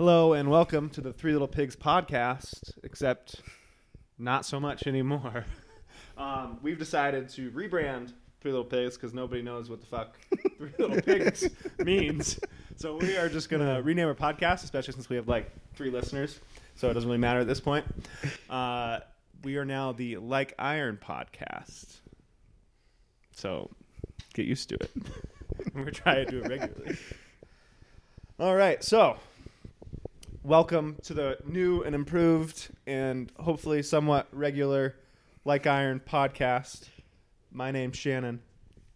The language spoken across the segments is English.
Hello and welcome to the Three Little Pigs podcast, except not so much anymore. Um, we've decided to rebrand Three Little Pigs because nobody knows what the fuck Three Little Pigs means. So we are just going to rename our podcast, especially since we have like three listeners. So it doesn't really matter at this point. Uh, we are now the Like Iron podcast. So get used to it. We're trying to do it regularly. All right. So welcome to the new and improved and hopefully somewhat regular Like Iron podcast. My name's Shannon,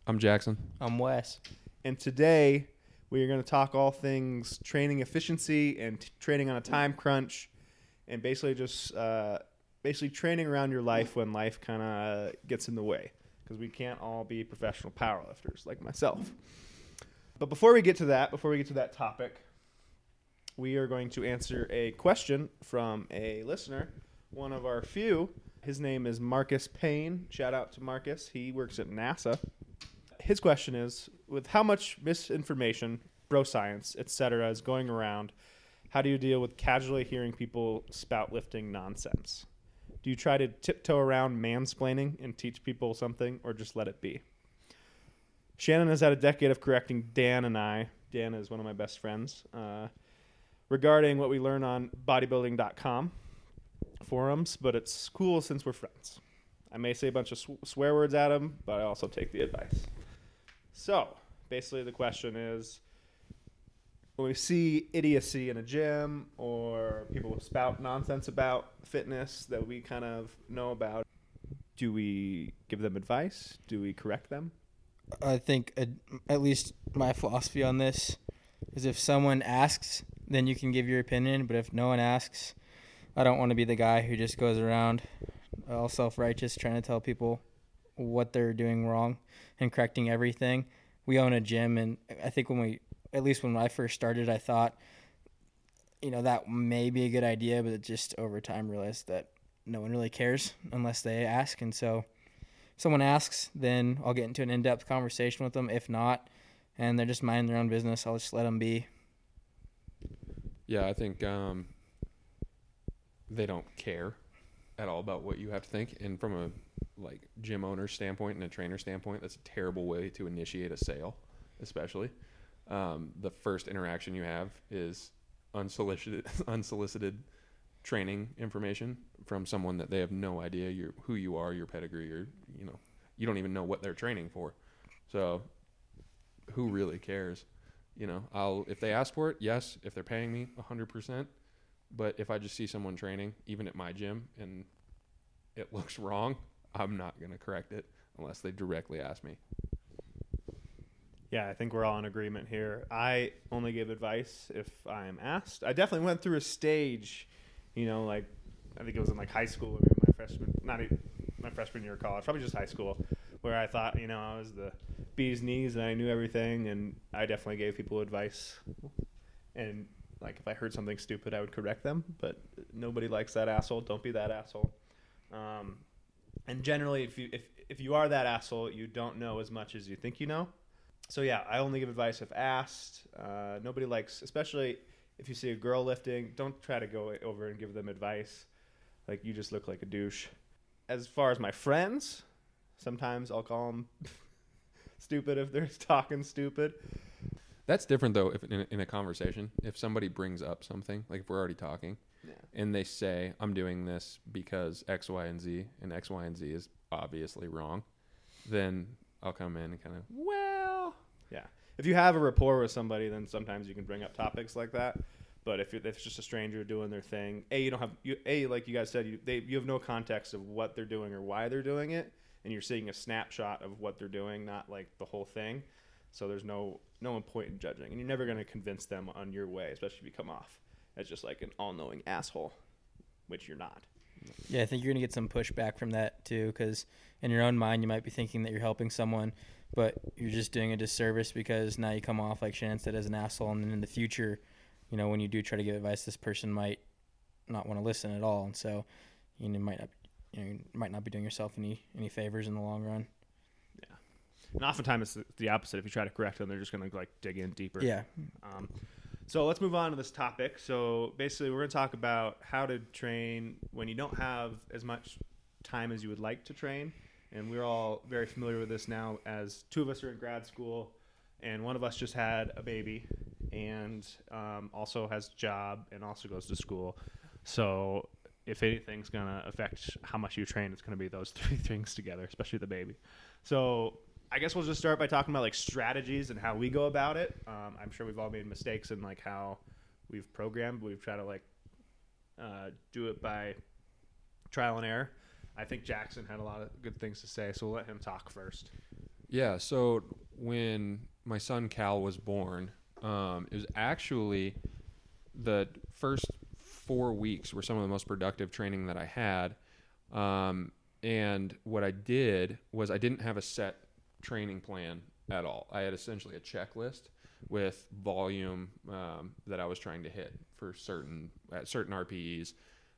I'm Jackson. I'm Wes. and today we are going to talk all things training efficiency and t- training on a time crunch, and basically just uh, basically training around your life when life kind of gets in the way because we can't all be professional powerlifters like myself. But before we get to that, before we get to that topic, we are going to answer a question from a listener, one of our few. His name is Marcus Payne. Shout out to Marcus. He works at NASA. His question is with how much misinformation, bro science, etc. is going around, how do you deal with casually hearing people spout lifting nonsense? Do you try to tiptoe around mansplaining and teach people something or just let it be? Shannon has had a decade of correcting Dan and I. Dan is one of my best friends. Uh, regarding what we learn on bodybuilding.com forums, but it's cool since we're friends. I may say a bunch of sw- swear words at him, but I also take the advice. So, basically, the question is when we see idiocy in a gym or people spout nonsense about fitness that we kind of know about, do we give them advice? Do we correct them? I think at least my philosophy on this is if someone asks, then you can give your opinion. But if no one asks, I don't want to be the guy who just goes around all self righteous trying to tell people what they're doing wrong and correcting everything. We own a gym, and I think when we, at least when I first started, I thought, you know, that may be a good idea, but just over time realized that no one really cares unless they ask. And so if someone asks, then I'll get into an in depth conversation with them. If not, and they're just minding their own business, I'll just let them be. Yeah, I think um, they don't care at all about what you have to think. And from a like gym owner standpoint and a trainer standpoint, that's a terrible way to initiate a sale, especially. Um, the first interaction you have is unsolicited, unsolicited training information from someone that they have no idea your who you are, your pedigree, or you know, you don't even know what they're training for. So, who really cares? You know, I'll if they ask for it, yes. If they're paying me hundred percent, but if I just see someone training, even at my gym, and it looks wrong, I'm not gonna correct it unless they directly ask me. Yeah, I think we're all in agreement here. I only give advice if I'm asked. I definitely went through a stage, you know, like I think it was in like high school, maybe my freshman, not even my freshman year of college, probably just high school, where I thought, you know, I was the bee's knees and I knew everything, and I definitely gave people advice. And like if I heard something stupid, I would correct them, but nobody likes that asshole. Don't be that asshole. Um, and generally, if you if if you are that asshole, you don't know as much as you think you know so yeah, I only give advice if asked. Uh, nobody likes, especially if you see a girl lifting, don't try to go over and give them advice. Like you just look like a douche. As far as my friends, sometimes I'll call them stupid if they're talking stupid. That's different though. If in a, in a conversation, if somebody brings up something, like if we're already talking, Yeah. and they say, "I'm doing this because X, Y, and Z," and X, Y, and Z is obviously wrong, then I'll come in and kind of, well, Yeah. If you have a rapport with somebody, then sometimes you can bring up topics like that. But if, you're, if it's just a stranger doing their thing, a you don't have you a like you guys said you they you have no context of what they're doing or why they're doing it, and you're seeing a snapshot of what they're doing, not like the whole thing. So there's no no point in judging, and you're never going to convince them on your way, especially if you come off as just like an all-knowing asshole, which you're not. Yeah, I think you're gonna get some pushback from that too, because in your own mind you might be thinking that you're helping someone, but you're just doing a disservice because now you come off like Shannon said as an asshole, and then in the future, you know, when you do try to give advice, this person might not want to listen at all, and so you might not, you, know, you might not be doing yourself any any favors in the long run. Yeah, and oftentimes it's the- the opposite. If you try to correct them, they're just going to like dig in deeper. Yeah, Um, So let's move on to this topic. So basically, we're going to talk about how to train when you don't have as much time as you would like to train. And we're all very familiar with this now, as two of us are in grad school, and one of us just had a baby, and um, also has a job, and also goes to school. So if anything's going to affect how much you train, it's going to be those three things together, especially the baby. So I guess we'll just start by talking about like strategies and how we go about it. Um, I'm sure we've all made mistakes in like how we've programmed. We've tried to like uh, do it by trial and error. I think Jackson had a lot of good things to say, so we'll let him talk first. Yeah. So when my son Cal was born, um, it was actually the first four weeks were some of the most productive training that I had. Um, and what I did was I didn't have a set training plan at all. I had essentially a checklist with volume um, that I was trying to hit for certain at certain RPEs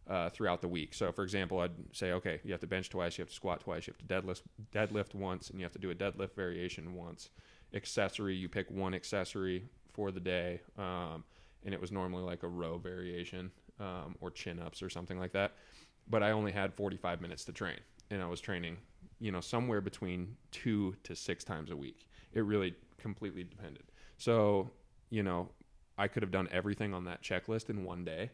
uh, throughout the week. So, for example, I'd say, okay, you have to bench twice, you have to squat twice, you have to deadlift deadlift once, and you have to do a deadlift variation once. Accessory, you pick one accessory for the day, um, and it was normally like a row variation um, or chin ups or something like that. But I only had 45 minutes to train, and I was training, you know, somewhere between two to six times a week. It really completely depended. So, you know, I could have done everything on that checklist in one day,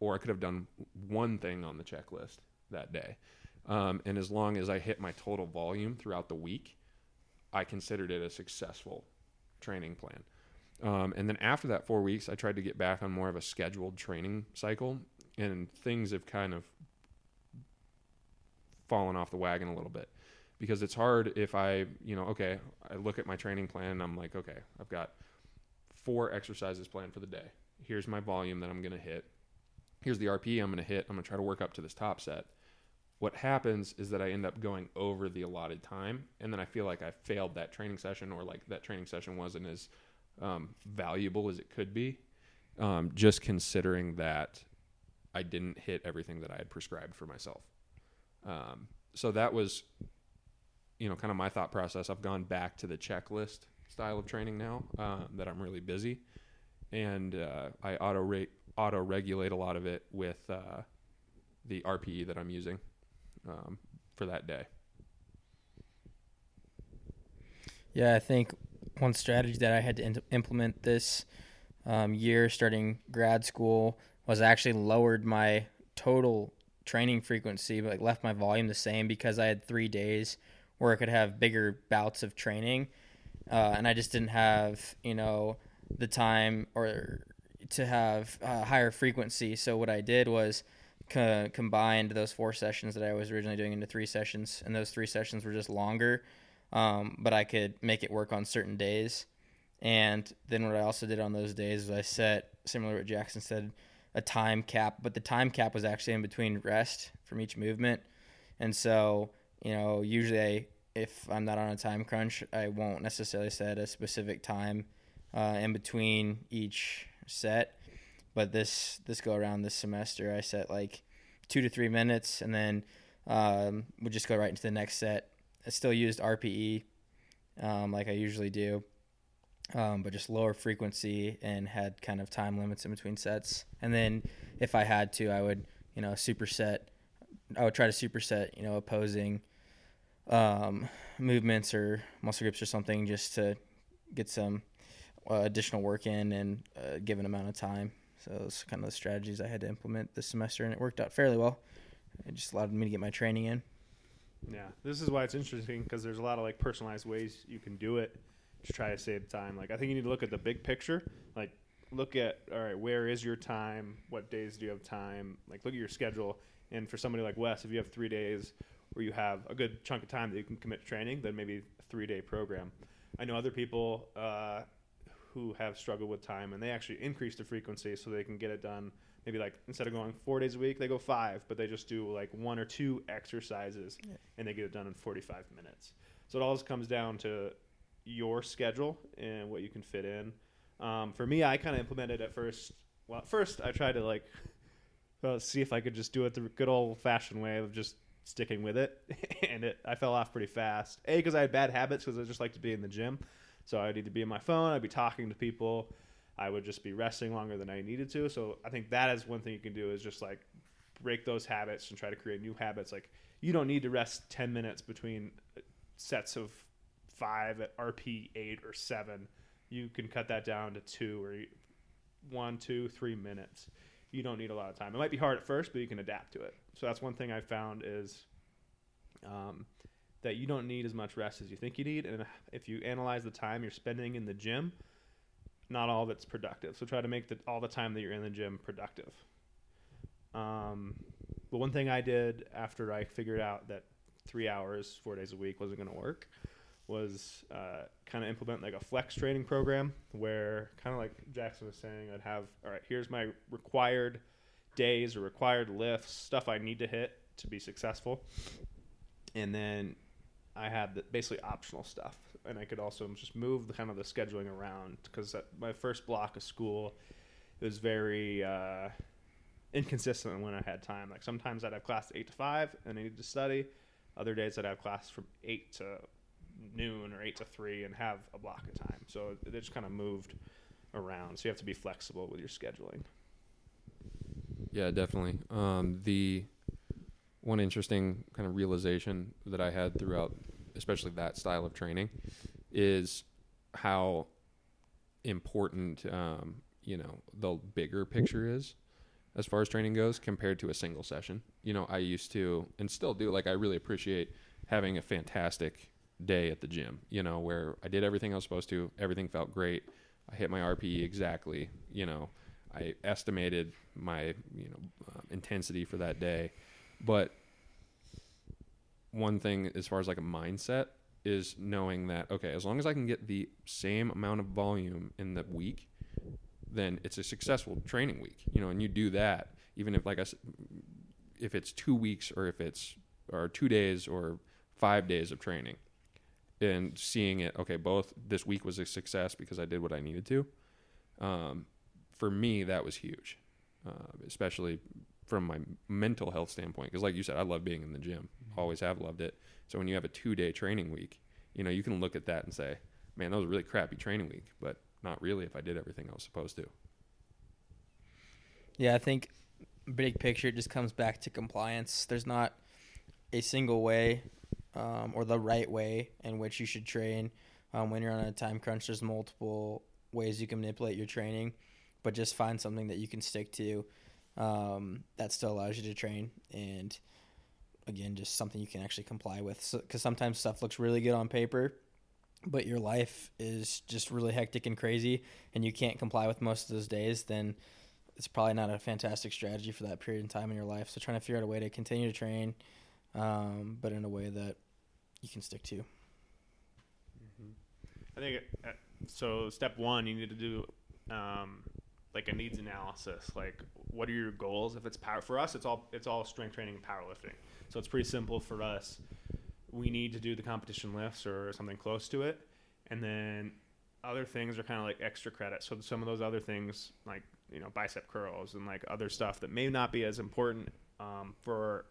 or I could have done one thing on the checklist that day. Um, and as long as I hit my total volume throughout the week, I considered it a successful training plan. Um, and then after that four weeks, I tried to get back on more of a scheduled training cycle, and things have kind of fallen off the wagon a little bit because it's hard if I, you know, okay, I look at my training plan and I'm like, okay, I've got four exercises planned for the day. Here's my volume that I'm going to hit. Here's the RPE I'm going to hit. I'm going to try to work up to this top set. What happens is that I end up going over the allotted time, and then I feel like I failed that training session, or like that training session wasn't as um, valuable as it could be. Um, just considering that I didn't hit everything that I had prescribed for myself. Um, so that was, you know, kind of my thought process. I've gone back to the checklist style of training now uh, that I'm really busy, and uh, I auto rate auto regulate a lot of it with uh, the RPE that I'm using um, for that day. Yeah, I think one strategy that I had to in- implement this um, year, starting grad school, was I actually lowered my total training frequency, but like left my volume the same because I had three days where I could have bigger bouts of training, uh, and I just didn't have you know the time or to have uh, higher frequency. So what I did was co- combined those four sessions that I was originally doing into three sessions, and those three sessions were just longer, um, but I could make it work on certain days. And then what I also did on those days was I set similar to what Jackson said a time cap, but the time cap was actually in between rest from each movement. And so, you know, usually I, if I'm not on a time crunch, I won't necessarily set a specific time uh, in between each set. But this this go around this semester, I set like two to three minutes, and then um, would just go right into the next set. I still used RPE um, like I usually do, um, but just lower frequency and had kind of time limits in between sets. And then if I had to, I would you know superset. I would try to superset you know opposing um, movements or muscle grips or something just to get some uh, additional work in in a given amount of time. So those kind of the strategies I had to implement this semester, and it worked out fairly well. It just allowed me to get my training in. Yeah, this is why it's interesting because there's a lot of like personalized ways you can do it to try to save time. Like I think you need to look at the big picture. Like look at all right, where is your time? What days do you have time? Like look at your schedule. And for somebody like Wes, if you have three days where you have a good chunk of time that you can commit training, then maybe a three day program. I know other people uh, who have struggled with time and they actually increase the frequency so they can get it done. Maybe like instead of going four days a week, they go five, but they just do like one or two exercises Yeah. and they get it done in 45 minutes. So it all just comes down to your schedule and what you can fit in. Um, for me, I kind of implemented at first. Well, at first I tried to like uh, see if I could just do it the good old fashioned way of just sticking with it, and it I fell off pretty fast. A because I had bad habits because I just like to be in the gym, so I'd either be in my phone. I'd be talking to people, I would just be resting longer than I needed to. So I think that is one thing you can do is just like break those habits and try to create new habits. Like you don't need to rest 10 minutes between sets of five at RP eight or seven. You can cut that down to two or one, two, three minutes. You don't need a lot of time. It might be hard at first, but you can adapt to it. So that's one thing I found is um, that you don't need as much rest as you think you need. And if you analyze the time you're spending in the gym, not all of it's productive. So try to make the, all the time that you're in the gym productive. Um, but one thing I did after I figured out that three hours, four days a week wasn't going to work was uh, kind of implement like a flex training program where kind of like Jackson was saying, I'd have, all right, here's my required days or required lifts, stuff I need to hit to be successful. And then I had the, basically optional stuff. And I could also just move the kind of the scheduling around because my first block of school, it was very uh, inconsistent when I had time. Like sometimes I'd have class eight to five and I needed to study. Other days I'd have class from eight to noon or eight to three and have a block of time. So it just kind of moved around. So you have to be flexible with your scheduling. Yeah, definitely. Um, the one interesting kind of realization that I had throughout, especially that style of training, is how important um, you know the bigger picture is as far as training goes compared to a single session. You know, I used to and still do like I really appreciate having a fantastic day at the gym, you know, where I did everything I was supposed to, everything felt great. I hit my RPE exactly, you know. I estimated my, you know, uh, intensity for that day. But one thing as far as like a mindset is knowing that okay, as long as I can get the same amount of volume in the week, then it's a successful training week. You know, and you do that even if like I if it's 2 weeks or if it's or 2 days or 5 days of training and seeing it okay both this week was a success because i did what i needed to um, for me that was huge uh, especially from my mental health standpoint because like you said i love being in the gym. Mm-hmm. always have loved it. So when you have a two day training week you know you can look at that and say man that was a really crappy training week but not really if i did everything i was supposed to. Yeah i think big picture it just comes back to compliance. There's not a single way um, or the right way in which you should train. Um, when you're on a time crunch, there's multiple ways you can manipulate your training, but just find something that you can stick to um, that still allows you to train. And again, just something you can actually comply with. Because so, sometimes stuff looks really good on paper, but your life is just really hectic and crazy, and you can't comply with most of those days, then it's probably not a fantastic strategy for that period of time in your life. So trying to figure out a way to continue to train, um, but in a way that you can stick to. Mm-hmm. I think uh, so. Step one, you need to do um, like a needs analysis. Like, what are your goals? If it's power for us, it's all it's all strength training and powerlifting. So it's pretty simple for us. We need to do the competition lifts or something close to it, and then other things are kind of like extra credit. So some of those other things, like you know bicep curls and like other stuff that may not be as important um, for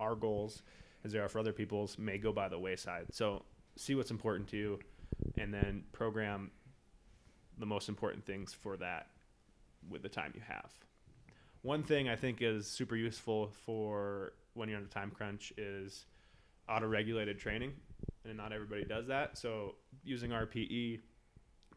our goals as they are for other people's may go by the wayside. So see what's important to you, and then program the most important things for that with the time you have. One thing I think is super useful for when you're on a time crunch is auto-regulated training, and not everybody does that. So using RPE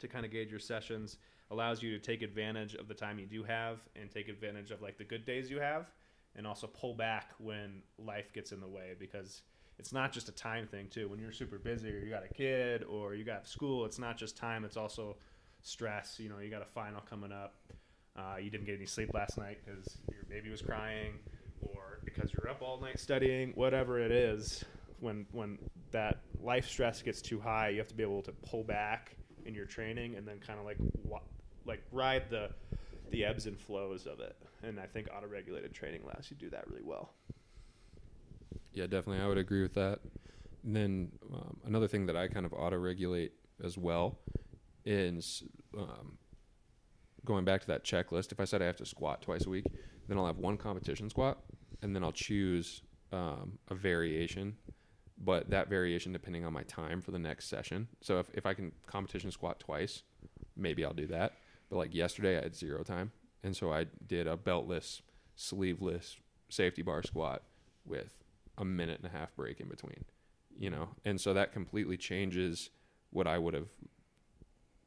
to kind of gauge your sessions allows you to take advantage of the time you do have and take advantage of like the good days you have and also pull back when life gets in the way because it's not just a time thing too when you're super busy or you got a kid or you got school it's not just time it's also stress you know you got a final coming up uh, you didn't get any sleep last night because your baby was crying or because you're up all night studying whatever it is when when that life stress gets too high you have to be able to pull back in your training and then kind of like like ride the the ebbs and flows of it. And I think auto-regulated training allows you to do that really well. Yeah, definitely. I would agree with that. And then um, another thing that I kind of auto-regulate as well is um, going back to that checklist. If I said I have to squat twice a week, then I'll have one competition squat, and then I'll choose um, a variation, but that variation depending on my time for the next session. So if, if I can competition squat twice, maybe I'll do that But like yesterday, I had zero time, and so I did a beltless, sleeveless safety bar squat with a minute and a half break in between. You know, and so that completely changes what I would have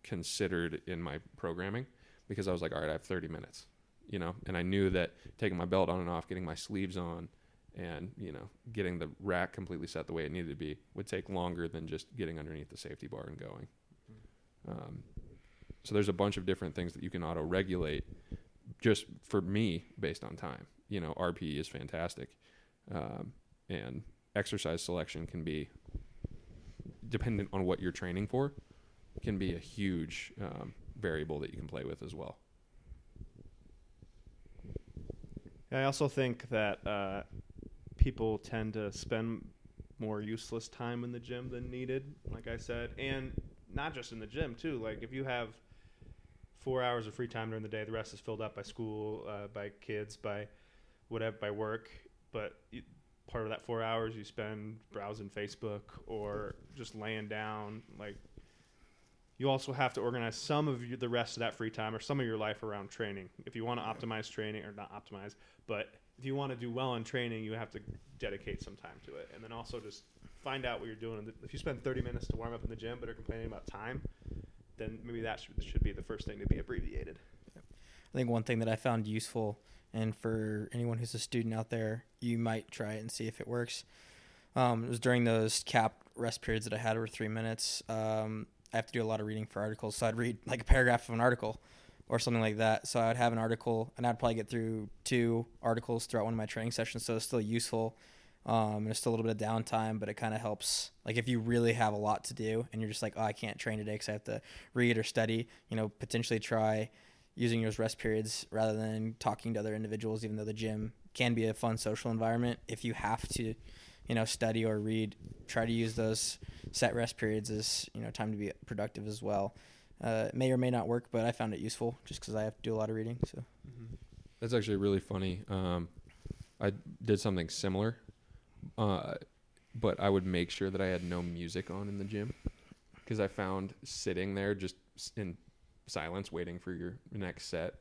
considered in my programming because I was like, all right, I have 30 minutes, you know, and I knew that taking my belt on and off, getting my sleeves on, and you know, getting the rack completely set the way it needed to be would take longer than just getting underneath the safety bar and going. Um, so there's a bunch of different things that you can auto regulate just for me based on time. You know, RPE is fantastic, um, and exercise selection can be dependent on what you're training for can be a huge um, variable that you can play with as well. I also think that uh, people tend to spend more useless time in the gym than needed, like I said, and not just in the gym too. Like if you have four hours of free time during the day, the rest is filled up by school, uh, by kids, by whatever, by work. But you, part of that four hours you spend browsing Facebook or just laying down, like you also have to organize some of your, the rest of that free time or some of your life around training. If you want to optimize training, or not optimize, but if you want to do well in training, you have to dedicate some time to it. And then also just find out what you're doing. If you spend 30 minutes to warm up in the gym but are complaining about time, then maybe that should, should be the first thing to be abbreviated. I think one thing that I found useful, and for anyone who's a student out there, you might try it and see if it works. Um, it was during those cap rest periods that I had over three minutes. Um, I have to do a lot of reading for articles, so I'd read like a paragraph of an article or something like that. So I'd have an article, and I'd probably get through two articles throughout one of my training sessions. So it's still useful. Um, and it's still a little bit of downtime, but it kind of helps. Like if you really have a lot to do, and you're just like, oh, I can't train today because I have to read or study. You know, potentially try using those rest periods rather than talking to other individuals. Even though the gym can be a fun social environment, if you have to, you know, study or read, try to use those set rest periods as you know time to be productive as well. Uh, it may or may not work, but I found it useful just because I have to do a lot of reading. So That's actually really funny. Um, I did something similar, uh, but I would make sure that I had no music on in the gym because I found sitting there just in silence waiting for your next set.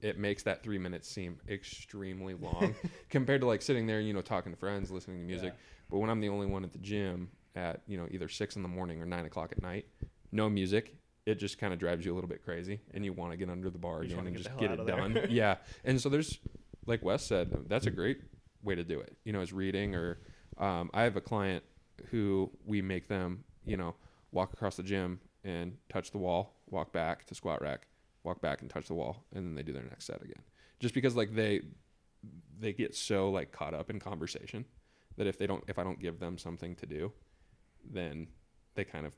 It makes that three minutes seem extremely long compared to like sitting there, you know, talking to friends, listening to music. But when I'm the only one at the gym at, you know, either six in the morning or nine o'clock at night, no music, it just kind of drives you a little bit crazy and you want to get under the bar You again and just the get it done. yeah. And so there's, like Wes said, that's a great way to do it. You know, is reading or um, I have a client who we make them, you know, walk across the gym and touch the wall, walk back to squat rack, walk back and touch the wall, and then they do their next set again. Just because like they they get so like caught up in conversation that if they don't if I don't give them something to do, then they kind of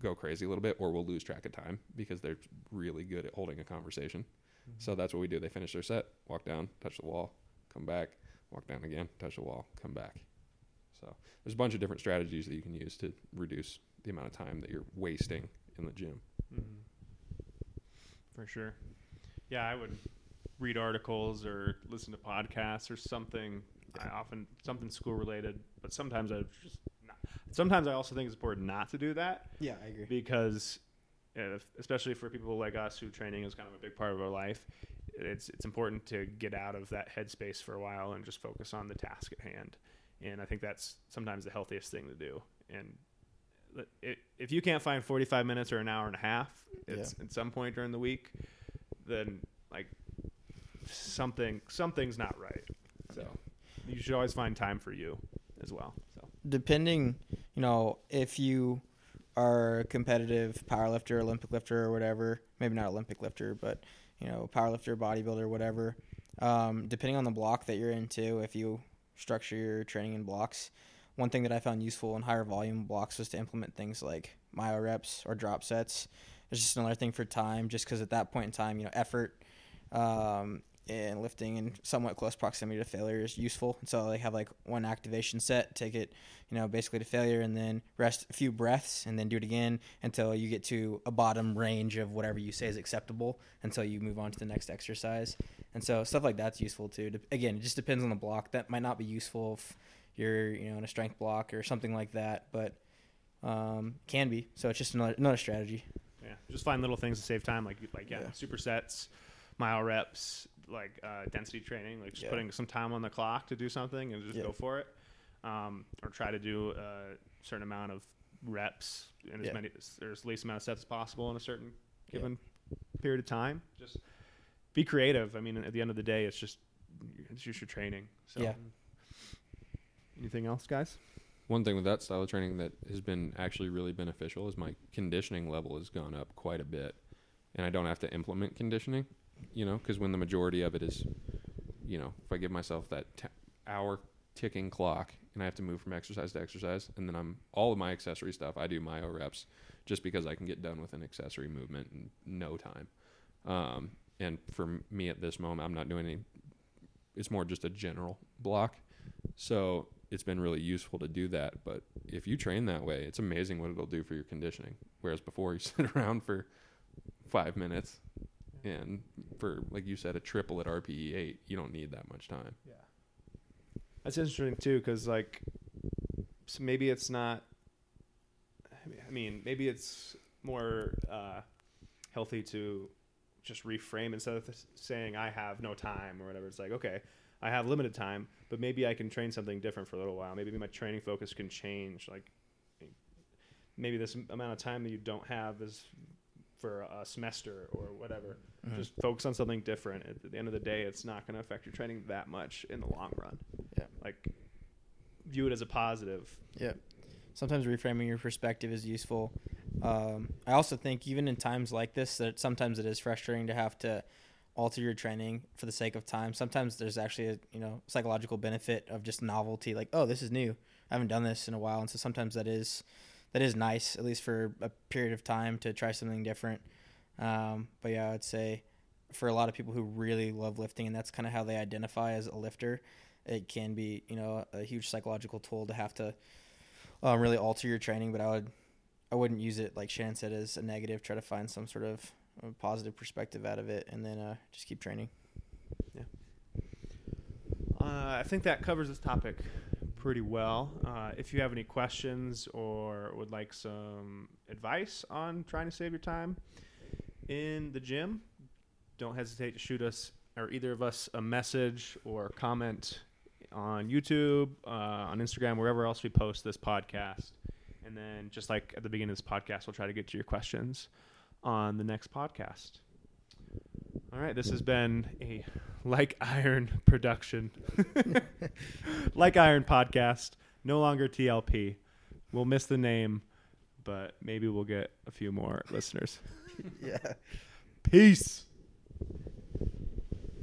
go crazy a little bit or we'll lose track of time because they're really good at holding a conversation. Mm-hmm. So that's what we do. They finish their set, walk down, touch the wall, come back, walk down again, touch the wall, come back. So there's a bunch of different strategies that you can use to reduce the amount of time that you're wasting in the gym. Mm-hmm. For sure. Yeah, I would read articles or listen to podcasts or something. I often something school related, but sometimes I just not. Sometimes I also think it's important not to do that yeah, I agree. because, if, especially for people like us who training is kind of a big part of our life, it's it's important to get out of that headspace for a while and just focus on the task at hand. And I think that's sometimes the healthiest thing to do. And it, if you can't find 45 minutes or an hour and a half it's, at some point during the week, then like something something's not right. So you should always find time for you as well. So depending, you know, if you are a competitive powerlifter, Olympic lifter, or whatever, maybe not Olympic lifter, but you know, powerlifter, bodybuilder, whatever. Um, depending on the block that you're into, if you structure your training in blocks, one thing that I found useful in higher volume blocks was to implement things like myo reps or drop sets. It's just another thing for time, just because at that point in time, you know, effort um, and lifting in somewhat close proximity to failure is useful. So they have like one activation set, take it, you know, basically to failure, and then rest a few breaths, and then do it again until you get to a bottom range of whatever you say is acceptable, until you move on to the next exercise. And so stuff like that's useful too. Again, it just depends on the block. That might not be useful if you're, you know, in a strength block or something like that, but um, can be. So it's just another another strategy. yeah, just find little things to save time, like like yeah, Yeah. supersets, myo reps, like uh, density training, like just Yeah. putting some time on the clock to do something and just Yeah. go for it, um, or try to do a certain amount of reps and as many or as least amount of sets as possible in a certain given period of time. Just be creative. I mean, at the end of the day, it's just it's just your training. So. Yeah. Anything else, guys? One thing with that style of training that has been actually really beneficial is my conditioning level has gone up quite a bit, and I don't have to implement conditioning, you know, because when the majority of it is, you know, if I give myself that t- hour ticking clock and I have to move from exercise to exercise, and then I'm all of my accessory stuff I do myo reps just because I can get done with an accessory movement in no time. Um, and for me at this moment, I'm not doing any. It's more just a general block, so it's been really useful to do that. But if you train that way, it's amazing what it'll do for your conditioning. Whereas before, you sit around for five minutes, and for like you said, a triple at RPE eight, you don't need that much time. Yeah. That's interesting too, because like, so maybe it's not. I mean, maybe it's more uh, healthy to just reframe instead of saying I have no time or whatever. It's like okay, I have limited time, but maybe I can train something different for a little while. Maybe my training focus can change. Like, maybe this amount of time that you don't have is for a semester or whatever. Mhm. Just focus on something different. At the end of the day, it's not going to affect your training that much in the long run. Yeah. Like, view it as a positive. Yeah. Sometimes reframing your perspective is useful. Um, I also think even in times like this, that sometimes it is frustrating to have to alter your training for the sake of time. Sometimes there's actually a you know psychological benefit of just novelty, like oh this is new, I haven't done this in a while, and so sometimes that is that is nice at least for a period of time to try something different. Um, but yeah, I'd say for a lot of people who really love lifting and that's kind of how they identify as a lifter, it can be you know a huge psychological tool to have to um, really alter your training. But I would I wouldn't use it like Shannon said as a negative. Try to find some sort of uh, positive perspective out of it, and then uh, just keep training. Yeah. Uh, I think that covers this topic pretty well. Uh, if you have any questions or would like some advice on trying to save your time in the gym, don't hesitate to shoot us or either of us a message or comment on YouTube, uh, on Instagram, wherever else we post this podcast. And then, just like at the beginning of this podcast, we'll try to get to your questions on the next podcast. All right, this has been a like iron production, like iron podcast. No longer TLP. We'll miss the name, but maybe we'll get a few more listeners. yeah. Peace.